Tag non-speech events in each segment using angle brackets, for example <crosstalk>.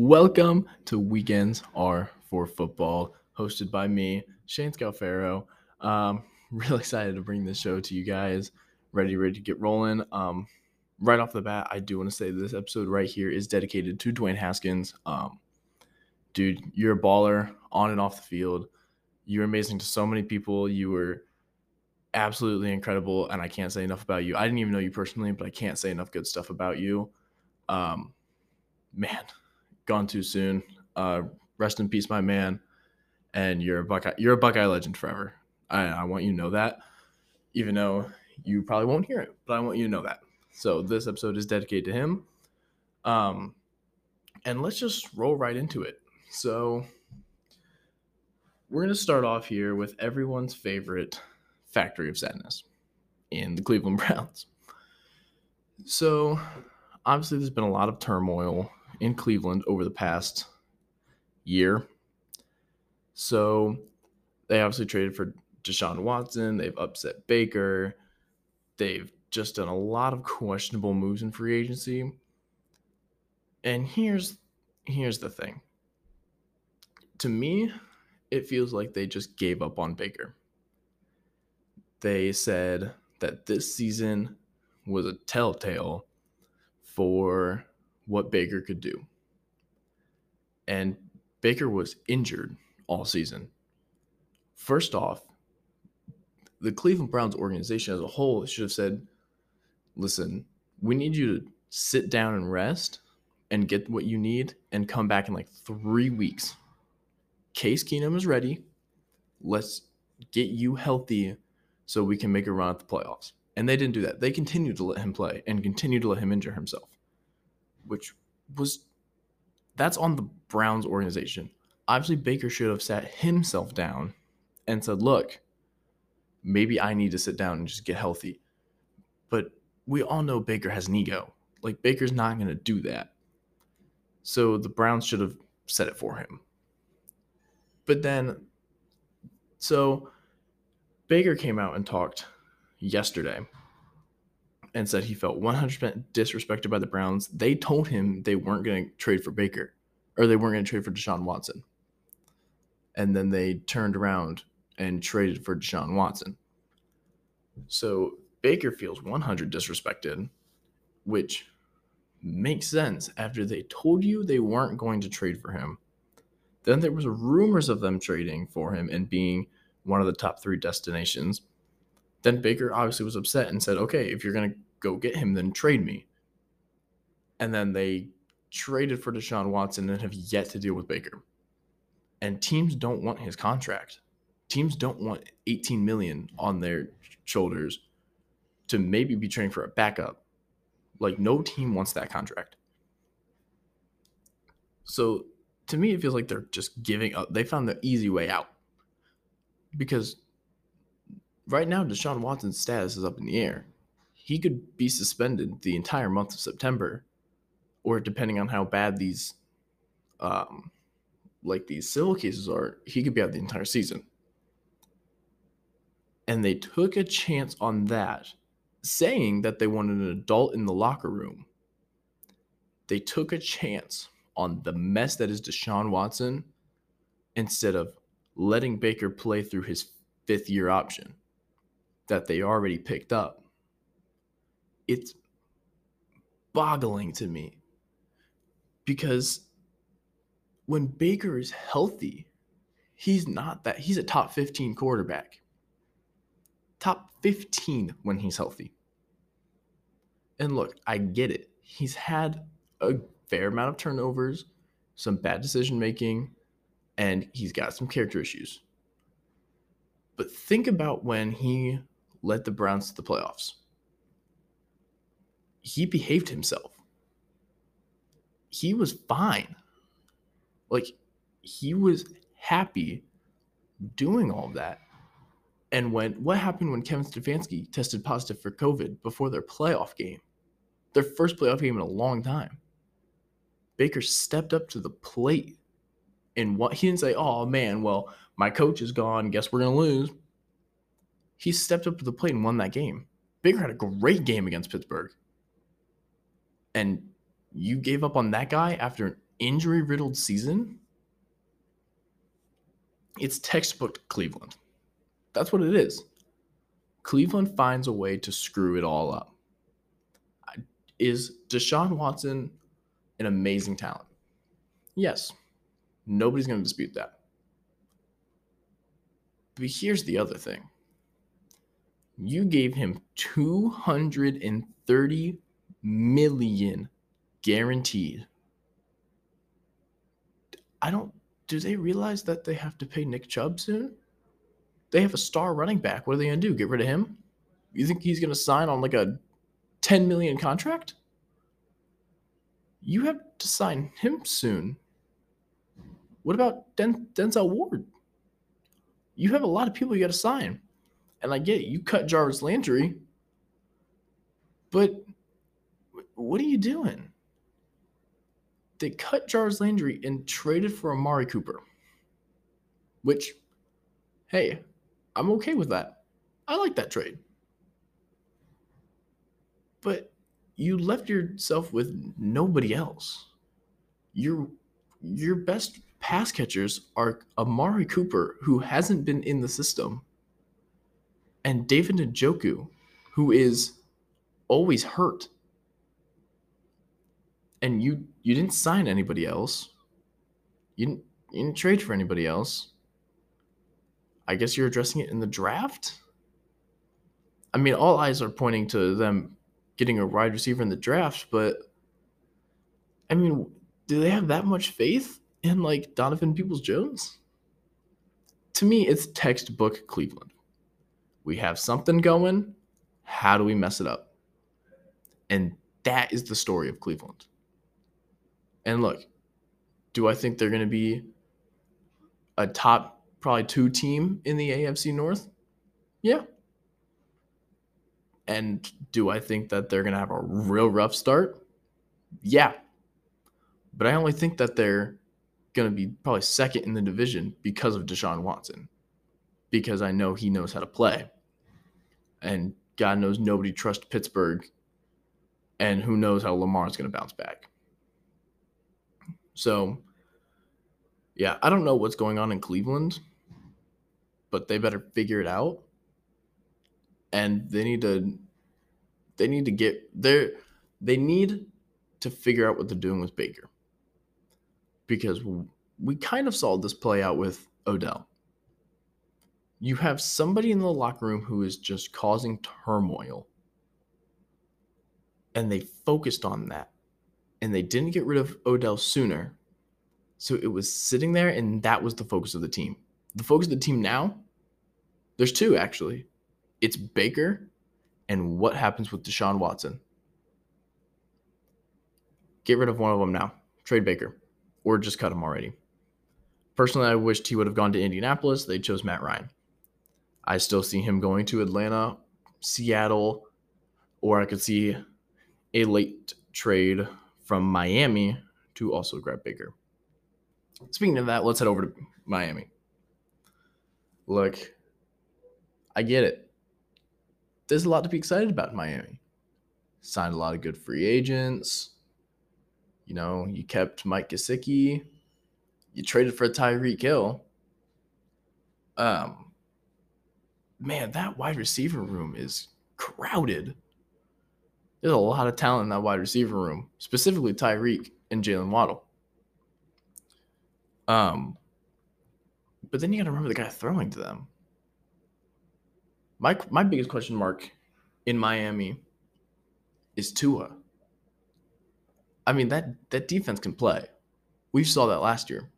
Welcome to Weekends Are for Football, hosted by me, Shane Scalfaro. Um, <laughs> really excited to bring this show to you guys. Ready, ready to get rolling. Um, right off the bat, I do want to say this episode right here is dedicated to Dwayne Haskins. Um, dude, you're a baller on and off the field. You're amazing to so many people. You were absolutely incredible, and I can't say enough about you. I didn't even know you personally, but I can't say enough good stuff about you. Um, man, gone too soon. Uh, rest in peace, my man. And you're a Buckeye. You're a Buckeye legend forever. I, I want you to know that, even though you probably won't hear it, but I want you to know that. So this episode is dedicated to him. Um, and let's just roll right into it. So we're gonna start off here with everyone's favorite factory of sadness in the Cleveland <laughs> Browns. So obviously, there's been a lot of turmoil in Cleveland over the past year. So they obviously traded for Deshaun Watson. They've upset Baker. They've just done a lot of <laughs> questionable moves in free agency. And here's here's the thing. To me, it feels like they just gave up on Baker. They said that this season was a telltale for what Baker could do. And Baker was injured all season. First off, the Cleveland Browns organization as a whole should have said, listen, we need you to sit down and rest and get what you need and come back in like three weeks. Case Keenum is ready. Let's get you healthy so we can make a run at the playoffs. And they didn't do that. They continued to let him play and continued to let him injure himself, which was that's on the Browns organization. Obviously, Baker should have sat himself down and said, Look, maybe I need to sit down and just get healthy. But we all know Baker has an ego. Like, Baker's not going to do that. So the Browns should have said it for him. But then, so Baker came out and talked yesterday and said he felt 100% disrespected by the Browns. They told him they weren't going to trade for Baker or they weren't going to trade for Deshaun Watson. And then they turned around and traded for Deshaun Watson. So Baker feels 100 disrespected, which makes sense after they told you they weren't going to trade for him. Then there was rumors of them trading for him and being one of the top 3 destinations. Then Baker obviously was upset and said, "Okay, if you're going to go get him, then trade me." And then they traded for Deshaun Watson and have yet to deal with Baker. And teams don't want his contract. Teams don't want 18 million on their shoulders to maybe be trading for a backup. Like no team wants that contract. So to me, it feels like they're just giving up. They found the easy way out because right now Deshaun Watson's status is up in the air. He could be suspended the entire month of September, or depending on how bad these, um, like these civil cases are, he could be out the entire season. And they took a chance on that, saying that they wanted an adult in the locker room. They took a chance on the mess that is Deshaun Watson instead of letting Baker play through his fifth year option that they already picked up. It's boggling to me because when Baker is healthy, he's not that, he's a top 15 quarterback. Top 15 when he's healthy. And look, I get it. He's had a fair amount of turnovers, some bad decision making, and he's got some character issues. But think about when he led the Browns to the playoffs. He behaved himself. He was fine. Like, he was happy doing all that. And when what happened when Kevin Stefanski tested positive for COVID before their playoff game? Their first playoff game in a long time. Baker stepped up to the plate and what he didn't say, oh man, well, my coach is gone. Guess we're gonna lose he stepped up to the plate and won that game. Baker had a great game against Pittsburgh. And you gave up on that guy after an injury riddled season, it's textbook Cleveland. That's what it is. Cleveland finds a way to screw it all up. Is Deshaun Watson an amazing talent? Yes. Nobody's going to dispute that. But here's the other thing you gave him 230 million guaranteed. I don't do they realize that they have to pay Nick Chubb soon? They have a star running back. What are they going to do? Get rid of him? You think he's going to sign on like a 10 million contract? You have to sign him soon. What about Den- Denzel Ward? You have a lot of people you got to sign. And I get it, you cut Jarvis Landry, but what are you doing? They cut Jarvis Landry and traded for Amari Cooper, which, hey, I'm okay with that. I like that trade. But you left yourself with nobody else. Your your best pass catchers are Amari Cooper, who hasn't been in the system, and David Njoku, who is always hurt. And you you didn't sign anybody else. You didn't, you didn't trade for anybody else. I guess you're addressing it in the draft. I mean, all eyes are pointing to them getting a wide receiver in the draft, but I mean, do they have that much faith in like Donovan Peoples Jones? To me, it's textbook Cleveland. We have something going. How do we mess it up? And that is the story of Cleveland. And look, do I think they're going to be a top, probably two team in the AFC North? Yeah. And do I think that they're going to have a real rough start? Yeah. But I only think that they're going to be probably second in the division because of Deshaun Watson, because I know he knows how to play. And God knows nobody trusts Pittsburgh, and who knows how Lamar is going to bounce back. So, yeah, I don't know what's going on in Cleveland, but they better figure it out. And they need to they need to get there they need to figure out what they're doing with Baker. Because we kind of saw this play out with Odell. You have somebody in the locker room who is just causing turmoil. And they focused on that and they didn't get rid of Odell sooner. So it was sitting there, and that was the focus of the team. The focus of the team now, there's two actually. It's Baker and what happens with Deshaun Watson. Get rid of one of them now. Trade Baker or just cut him already. Personally, I wished he would have gone to Indianapolis. They chose Matt Ryan. I still see him going to Atlanta, Seattle, or I could see a late trade from Miami to also grab Baker. Speaking of that, let's head over to Miami. Look, I get it. There's a lot to be excited about in Miami. Signed a lot of good free agents. You know, you kept Mike Gesicki. You traded for Tyreek Hill. Um, man, that wide receiver room is crowded. There's a lot of talent in that wide receiver room, specifically Tyreek and Jalen Waddle. Um, but then you got to remember the guy throwing to them. My my biggest question mark in Miami is Tua. I mean that that defense can play. We saw that last year.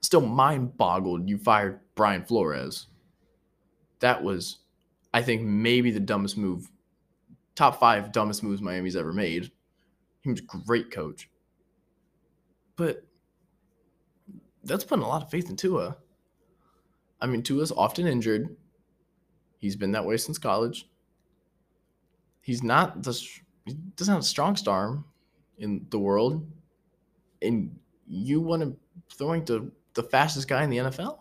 Still mind boggled you fired Brian Flores. That was, I think, maybe the dumbest move top five dumbest moves Miami's ever made. He was a great coach. But that's putting a lot of faith in Tua. I mean, Tua's often injured. He's been that way since college. He's not the he doesn't have a strong arm in the world, and you want to throwing to the fastest guy in the NFL.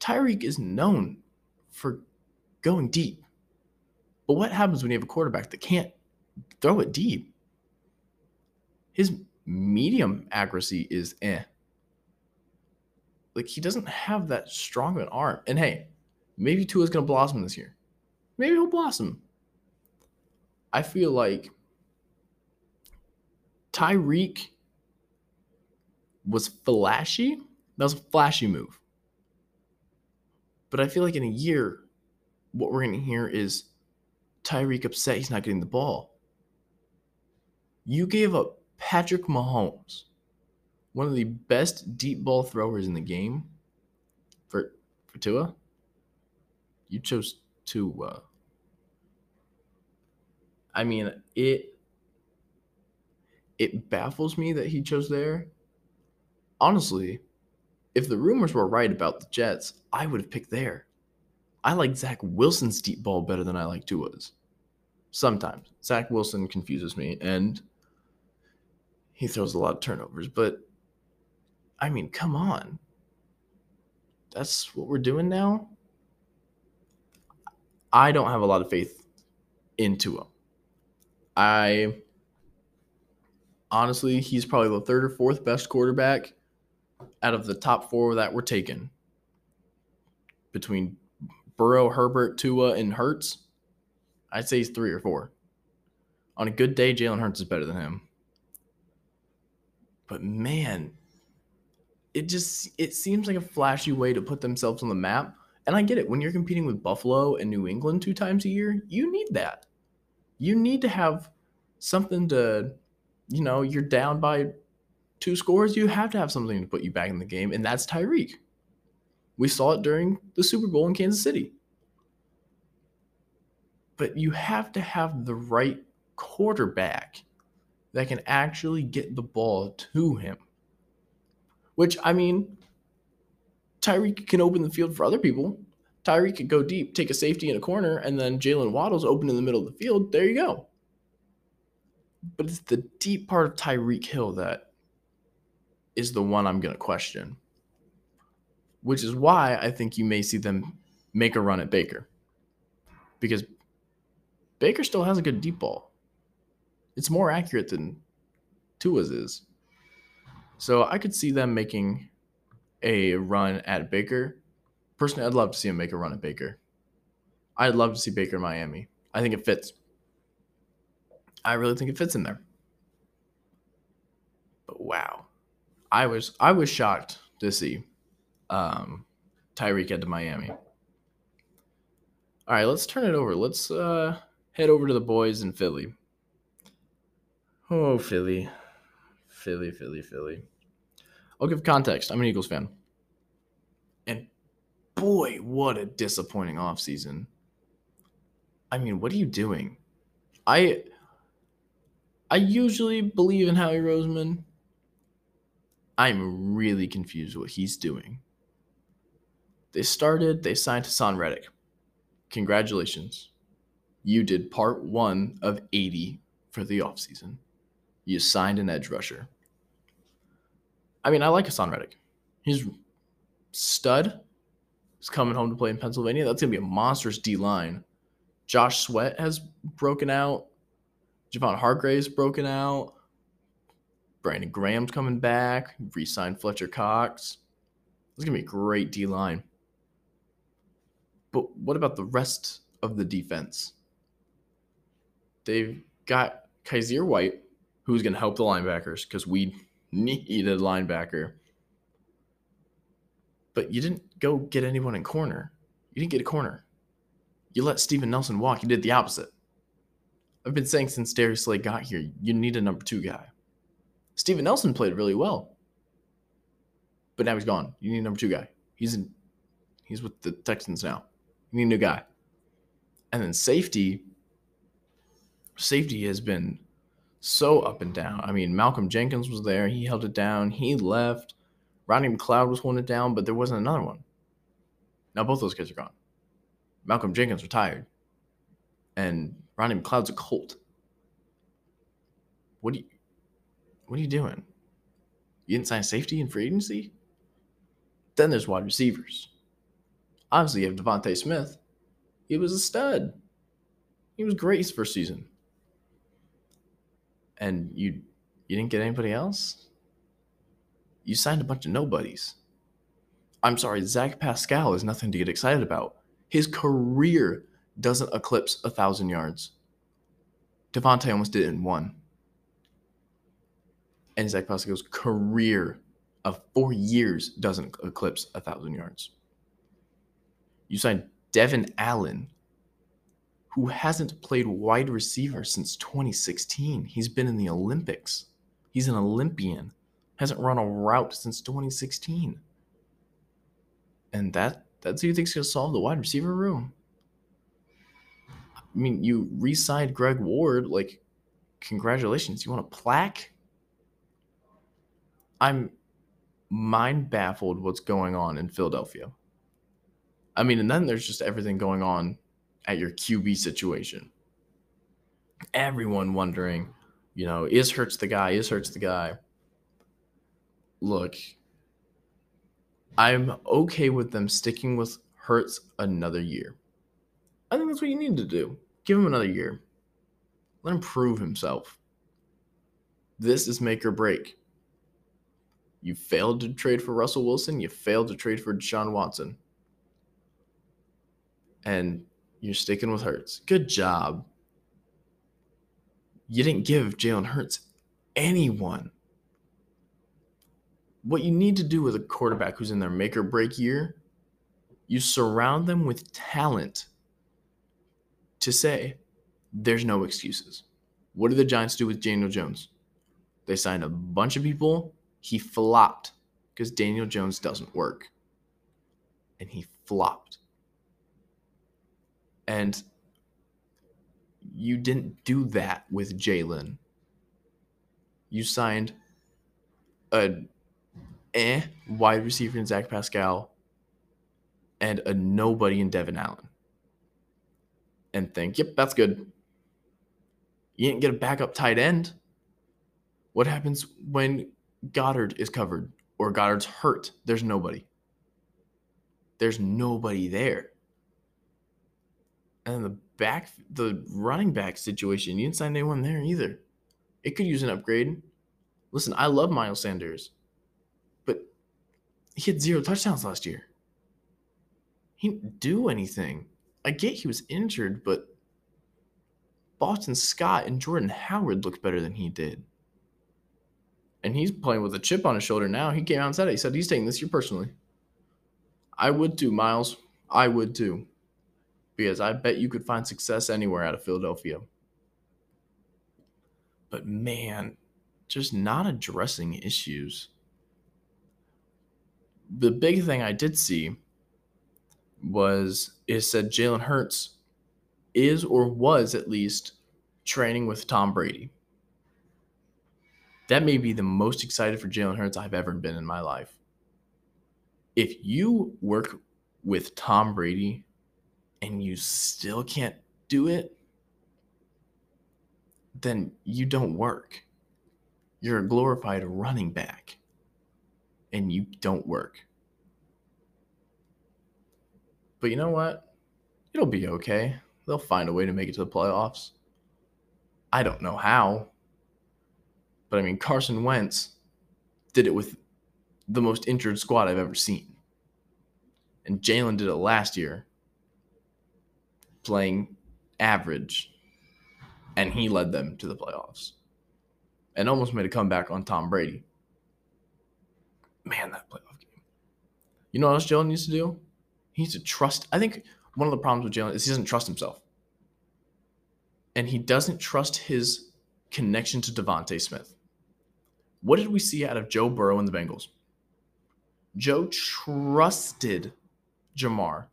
Tyreek is known for going deep. But what happens when you have a quarterback that can't throw it deep? His medium accuracy is eh. Like he doesn't have that strong of an arm. And hey, maybe Tua's gonna blossom this year. Maybe he'll blossom. I feel like Tyreek was flashy. That was a flashy move. But I feel like in a year, what we're going to hear is Tyreek upset he's not getting the ball. You gave up Patrick Mahomes, one of the best deep ball throwers in the game, for for Tua. You chose Tua. I mean, it it baffles me that he chose there. Honestly, if the rumors were right about the Jets, I would have picked there. I like Zach Wilson's deep ball better than I like Tua's. Sometimes Zach Wilson confuses me, and he throws a lot of turnovers. But I mean, come on, that's what we're doing now. I don't have a lot of faith into him. I honestly, he's probably the third or fourth best quarterback out of the top four that were taken between Burrow, Herbert, Tua, and Hurts. I'd say he's three or four. On a good day, Jalen Hurts is better than him. But man, it just it seems like a flashy way to put themselves on the map. And I get it. When you're competing with Buffalo and New England two times a year, you need that. You need to have something to, you know, you're down by two scores, you have to have something to put you back in the game, and that's Tyreek. We saw it during the Super Bowl in Kansas City. But you have to have the right quarterback that can actually get the ball to him. Which, I mean, Tyreek can open the field for other people. Tyreek could go deep, take a safety in a corner, and then Jalen Waddle's open in the middle of the field. There you go. But it's the deep part of Tyreek Hill that is the one I'm going to question, which is why I think you may see them make a run at Baker because Baker still has a good deep ball. It's more accurate than Tua's is. So I could see them making a run at Baker. Personally, I'd love to see him make a run at Baker. I'd love to see Baker in Miami. I think it fits. I really think it fits in there. But wow. I was I was shocked to see um, Tyreek head to Miami. All right, let's turn it over. Let's uh, head over to the boys in Philly. Oh, Philly. Philly, Philly, Philly. I'll give context. I'm an Eagles fan. And boy, what a disappointing offseason. I mean, what are you doing? I I usually believe in Howie Roseman. I'm really confused what he's doing. They started, they signed Haason Reddick. Congratulations. You did part one of 80 for the offseason. You signed an edge rusher. I mean, I like Haason Reddick. He's stud. He's coming home to play in Pennsylvania. That's going to be a monstrous D line. Josh Sweat has broken out. Javon Hargrave's broken out. Brandon Graham's coming back. Re-signed Fletcher Cox. It's gonna be a great D line. But what about the rest of the defense? They've got Kyzir White, who's gonna help the linebackers because we need a linebacker. But you didn't go get anyone in corner. You didn't get a corner. You let Steven Nelson walk. You did the opposite. I've been saying since Darius Slay got here, you need a number two guy. Steven Nelson played really well. But now he's gone. You need a number two guy. He's in he's with the Texans now. You need a new guy. And then safety. Safety has been so up and down. I mean, Malcolm Jenkins was there. He held it down. He left. Rodney McLeod was holding it down, but there wasn't another one. Now both those guys are gone. Malcolm Jenkins retired. And Rodney McLeod's a Colt. What do you what are you doing? You didn't sign safety in free agency? Then there's wide receivers. Obviously, you have DeVonta Smith. He was a stud. He was great his first season. And you You didn't get anybody else? You signed a bunch of nobodies. I'm sorry, Zach Pascal is nothing to get excited about. His career doesn't eclipse a thousand yards. DeVonta almost did it in one. And Zach Pascal's career of four years doesn't eclipse a thousand yards. You signed Devon Allen, who hasn't played wide receiver since 2016. He's been in the Olympics. He's an Olympian. Hasn't run a route since 2016. And that that's who you think's gonna solve the wide receiver room. I mean, you re-signed Greg Ward, like congratulations. You want a plaque? I'm mind baffled what's going on in Philadelphia. I mean, and then there's just everything going on at your QB situation. Everyone wondering, you know, is Hurts the guy? Is Hurts the guy? Look, I'm okay with them sticking with Hurts another year. I think that's what you need to do. Give him another year. Let him prove himself. This is make or break. You failed to trade for Russell Wilson. You failed to trade for Deshaun Watson. And you're sticking with Hurts. Good job. You didn't give Jalen Hurts anyone. What you need to do with a quarterback who's in their make or break year, you surround them with talent to say there's no excuses. What did the Giants do with Daniel Jones? They signed a bunch of people he flopped because Daniel Jones doesn't work. And he flopped. And you didn't do that with Jalen. You signed a eh wide receiver in Zach Pascal and a nobody in Devon Allen. And think, yep, that's good. You didn't get a backup tight end. What happens when Goedert is covered or Goedert's hurt. There's nobody. There's nobody there. And the back, the running back situation, you didn't sign anyone there either. It could use an upgrade. Listen, I love Miles Sanders, but he had zero touchdowns last year. He didn't do anything. I get he was injured, but Boston Scott and Jordan Howard looked better than he did and he's playing with a chip on his shoulder now. He came out and said it. He said he's taking this year personally. I would too, Miles. I would too. Because I bet you could find success anywhere out of Philadelphia. But man, just not addressing issues. The big thing I did see was it said Jalen Hurts is or was at least training with Tom Brady that may be the most excited for Jalen Hurts I've ever been in my life. If you work with Tom Brady and you still can't do it, then you don't work. You're a glorified running back and you don't work. But you know what? It'll be okay. They'll find a way to make it to the playoffs. I don't know how. But I mean, Carson Wentz did it with the most injured squad I've ever seen. And Jalen did it last year, playing average, and he led them to the playoffs and almost made a comeback on Tom Brady. Man, that playoff game. You know what else Jalen needs to do? He needs to trust. I think one of the problems with Jalen is he doesn't trust himself. And he doesn't trust his connection to DeVonta Smith. What did we see out of Joe Burrow and the Bengals? Joe trusted Ja'Marr.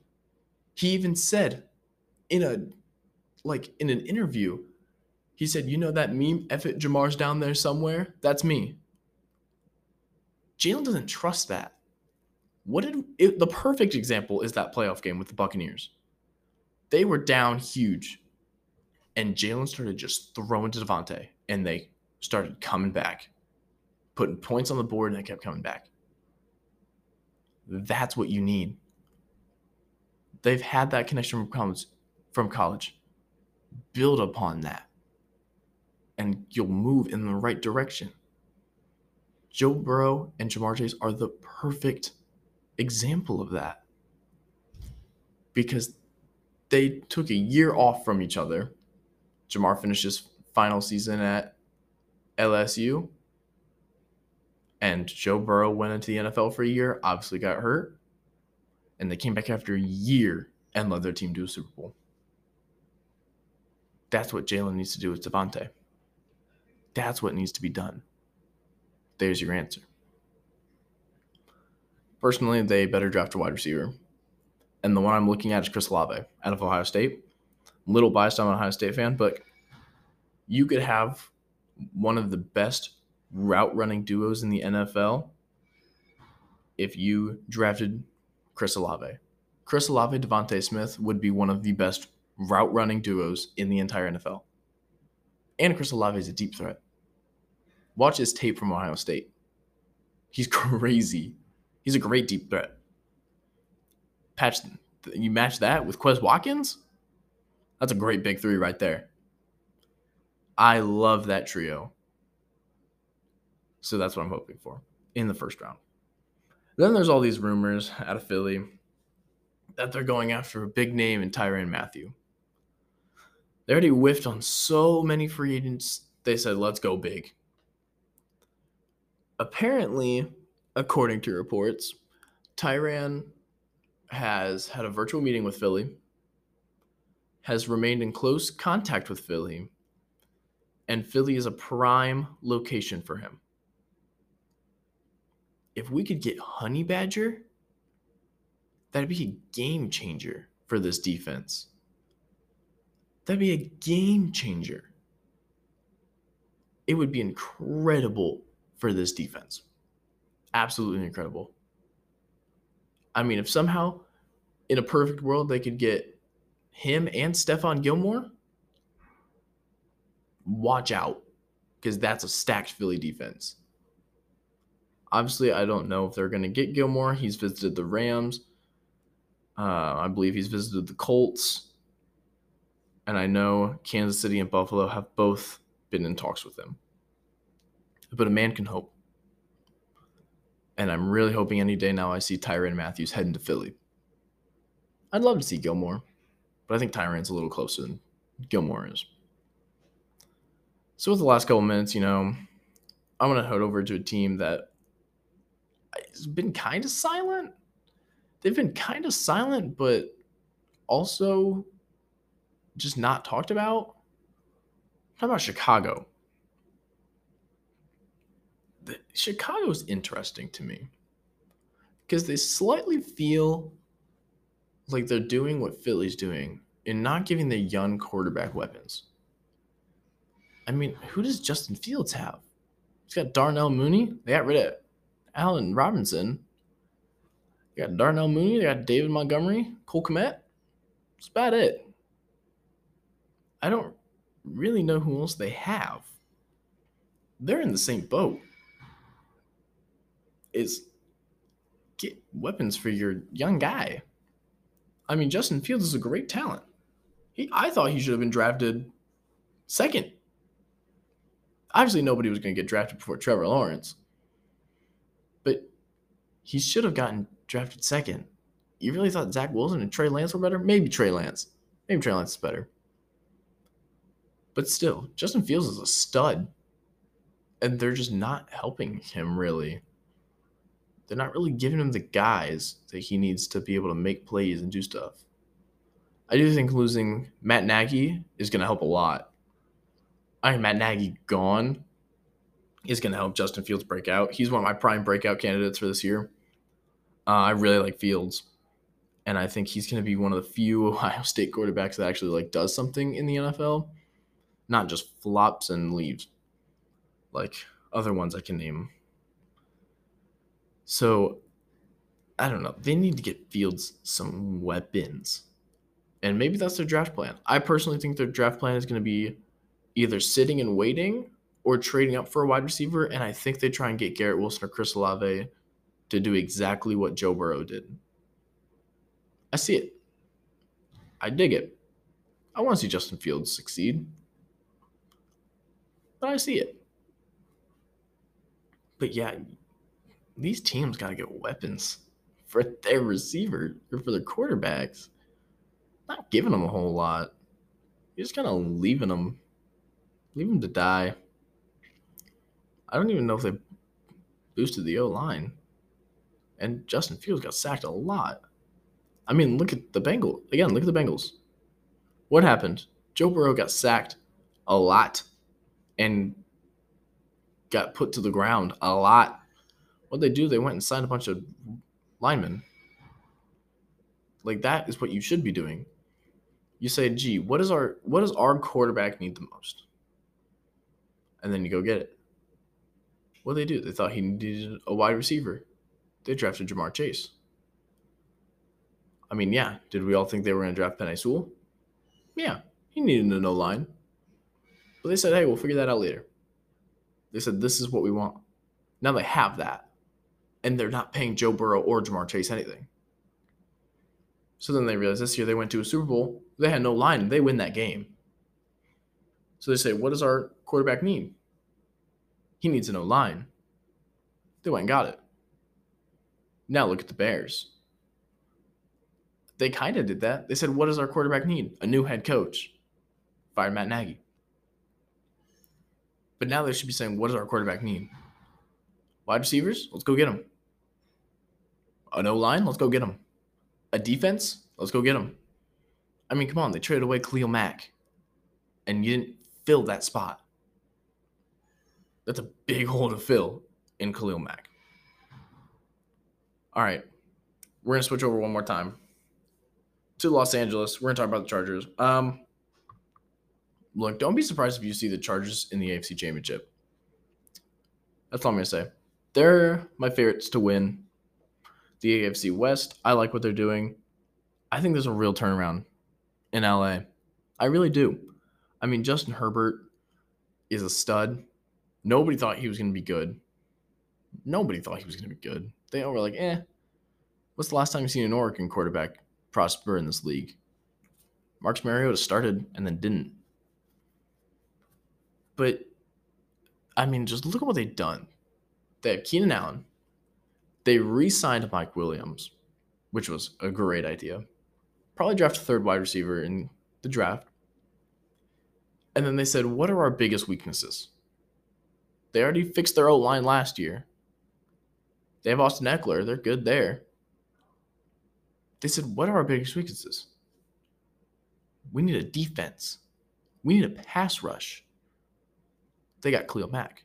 He even said in a like in an interview, he said, "You know that meme? F it, Ja'Marr's down there somewhere. That's me." Jalen doesn't trust that. What did it, the perfect example is that playoff game with the Buccaneers? They were down huge, and Jalen started just throwing to DeVonta, and they started coming back putting points on the board, and they kept coming back. That's what you need. They've had that connection from college. From college. Build upon that, and you'll move in the right direction. Joe Burrow and Ja'Marr Chase are the perfect example of that because they took a year off from each other. Ja'Marr finished his final season at LSU, and Joe Burrow went into the NFL for a year, obviously got hurt, and they came back after a year and led their team to a Super Bowl. That's what Jalen needs to do with DeVonta. That's what needs to be done. There's your answer. Personally, they better draft a wide receiver. And the one I'm looking at is Chris Olave out of Ohio State. Little biased, I'm an Ohio State fan, but you could have one of the best route running duos in the NFL if you drafted Chris Olave. Chris Olave, DeVonta Smith would be one of the best route running duos in the entire NFL. And Chris Olave is a deep threat. Watch his tape from Ohio State. He's <laughs> crazy. He's a great deep threat. Patch, you match that with Quez Watkins? That's a great big three right there. I love that trio. So that's what I'm hoping for in the first round. Then there's all these rumors out of Philly that they're going after a big name in Tyrann Mathieu. They already whiffed on so many free agents. They said, let's go big. Apparently, according to reports, Tyrann has had a virtual meeting with Philly, has remained in close contact with Philly, and Philly is a prime location for him. If we could get Honey Badger, that'd be a game changer for this defense. That'd be a game changer. It would be incredible for this defense. Absolutely incredible. I mean, if somehow in a perfect world they could get him and Stephon Gilmore, watch out because that's a stacked Philly defense. Obviously, I don't know if they're going to get Gilmore. He's visited the Rams. Uh, I believe he's visited the Colts and I know Kansas City and Buffalo have both been in talks with him. But a man can hope. And I'm really hoping any day now I see Tyrann Mathieu heading to Philly. I'd love to see Gilmore, but I think Tyrann's a little closer than Gilmore is. So with the last couple minutes, you know, I'm gonna head over to a team that has been kind of silent. They've been kind of silent, but also just not talked about? How about Chicago? The, Chicago's interesting to me because they slightly feel like they're doing what Philly's doing in not giving the young quarterback weapons. I mean, who does Justin Fields have? He's got Darnell Mooney. They got rid of Allen Robinson. They got Darnell Mooney. They got David Montgomery, Cole Kmet. That's about it. I don't really know who else they have. They're in the same boat. Is get weapons for your young guy. I mean, Justin Fields is a great talent. He, I thought he should have been drafted second. Obviously, nobody was going to get drafted before Trevor Lawrence, but he should have gotten drafted second. You really thought Zach Wilson and Trey Lance were better? Maybe Trey Lance. Maybe Trey Lance is better. But still, Justin Fields is a stud. And they're just not helping him really. They're not really giving him the guys that he needs to be able to make plays and do stuff. I do think losing Matt Nagy is going to help a lot. I think Matt Nagy gone is going to help Justin Fields break out. He's one of my prime breakout candidates for this year. Uh, I really like Fields, and I think he's going to be one of the few <laughs> Ohio State quarterbacks that actually like does something in the NFL not just flops and leaves like other ones I can name. So I don't know. They need to get Fields some weapons. And maybe that's their draft plan. I personally think their draft plan is going to be either sitting and waiting or trading up for a wide receiver. And I think they try and get Garrett Wilson or Chris Olave to do exactly what Joe Burrow did. I see it. I dig it. I want to see Justin Fields succeed but I see it. But yeah, these teams got to get weapons for their receiver or for their quarterbacks. Not giving them a whole lot. You're just kind of leaving them, leave them to die. I don't even know if they boosted the O line. And Justin Fields got sacked a lot. I mean, look at the Bengals. Again, look at the Bengals. What happened? Joe Burrow got sacked a lot and got put to the ground a lot. What they do, they went and signed a bunch of linemen. Like that is what you should be doing. You say, "Gee, what is our what does our quarterback need the most?" And then you go get it. What they do? They thought he needed a wide receiver. They drafted Ja'Marr Chase. I mean, yeah. Did we all think they were going to draft Penei Sewell? Yeah, he needed a no line. But they said, hey, we'll figure that out later. They said, this is what we want. Now they have that. And they're not paying Joe Burrow or Ja'Marr Chase anything. So then they realized this year they went to a Super Bowl. They had no line. They win that game. So they say, what does our quarterback need? He needs a no line. They went and got it. Now look at the Bears. They kind of did that. They said, what does our quarterback need? A new head coach. Fired Matt Nagy. But now they should be saying, what does our quarterback need? Wide receivers? Let's go get them. An O line? Let's go get them. A defense? Let's go get them. I mean, come on. They traded away Khalil Mack, and you didn't fill that spot. That's a big hole to fill in Khalil Mack. All right. We're going to switch over one more time to Los Angeles. We're going to talk about the Chargers. Um, look, don't be surprised if you see the Chargers in the AFC Championship. That's all I'm going to say. They're my favorites to win the AFC West. I like what they're doing. I think there's a real turnaround in LA. I really do. I mean, Justin Herbert is a stud. Nobody thought he was going to be good. Nobody thought he was going to be good. They all were like, eh. What's the last time you've seen an Oregon quarterback prosper in this league? Marcus Mariota started and then didn't. But I mean, just look at what they've done. They have Keenan Allen. They re-signed Mike Williams, which was a great idea. Probably draft a third wide receiver in the draft. And then they said, what are our biggest weaknesses? They already fixed their O line last year. They have Austin Ekeler. They're good there. They said, what are our biggest weaknesses? We need a defense. We need a pass rush they got Khalil Mack.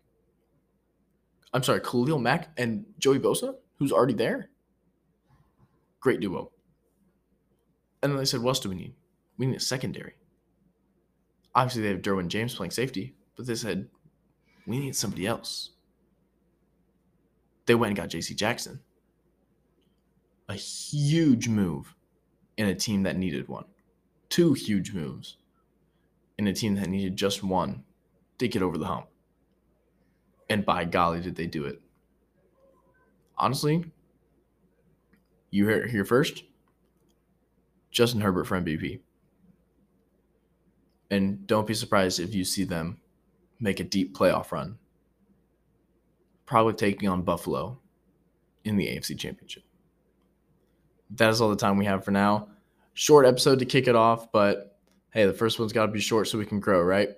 I'm sorry, Khalil Mack and Joey Bosa, who's already there. Great duo. And then they said, what else do we need? We need a secondary. Obviously, they have Derwin James playing safety, but they said, we need somebody else. They went and got JC Jackson. A huge move in a team that needed one. Two huge moves in a team that needed just one to get over the hump. And by golly, did they do it. Honestly, you hear here first. Justin Herbert for MVP. And don't be surprised if you see them make a deep playoff run. Probably taking on Buffalo in the AFC Championship. That is all the time we have for now. Short episode to kick it off, but hey, the first one's got to be short so we can grow, right?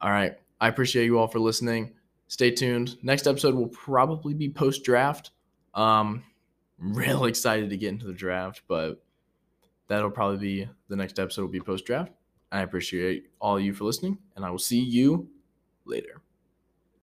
All right. I appreciate you all for listening. Stay tuned. Next episode will probably be post draft. Um, real <laughs> excited to get into the draft, but that'll probably be the next episode will be post draft. I appreciate all of you for listening, and I will see you later.